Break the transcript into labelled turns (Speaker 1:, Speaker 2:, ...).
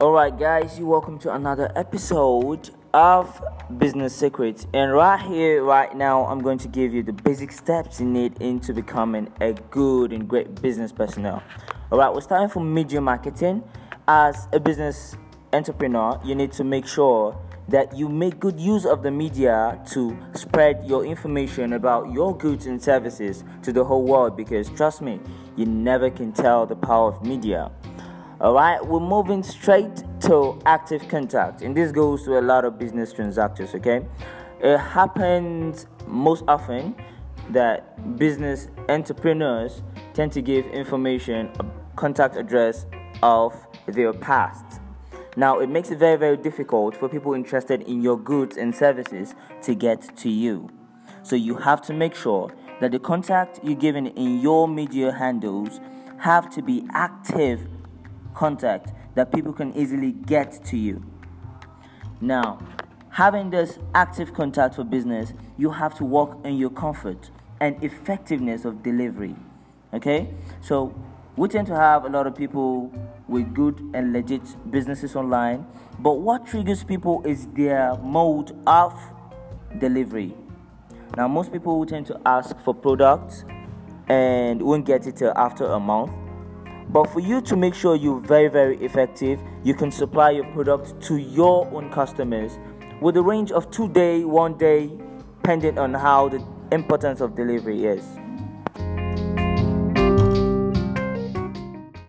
Speaker 1: Alright, guys, you welcome to another episode of Business Secrets. And right here, right now, I'm going to give you the basic steps you need into becoming a good and great business personnel. Alright, we're starting from media marketing. As a business entrepreneur, you need to make sure that you make good use of the media to spread your information about your goods and services to the whole world because trust me, you never can tell the power of media. All right, we're moving straight to active contact, and this goes to a lot of business transactions. Okay, it happens most often that business entrepreneurs tend to give information, a contact address of their past. Now, it makes it very, very difficult for people interested in your goods and services to get to you. So, you have to make sure that the contact you're given in your media handles have to be active contact that people can easily get to you. Now, having this active contact for business, you have to work on your comfort and effectiveness of delivery. Okay? So, we tend to have a lot of people with good and legit businesses online, but what triggers people is their mode of delivery. Now, most people will tend to ask for products and won't get it till after a month but for you to make sure you're very, very effective, you can supply your product to your own customers with a range of two day, one day, depending on how the importance of delivery is.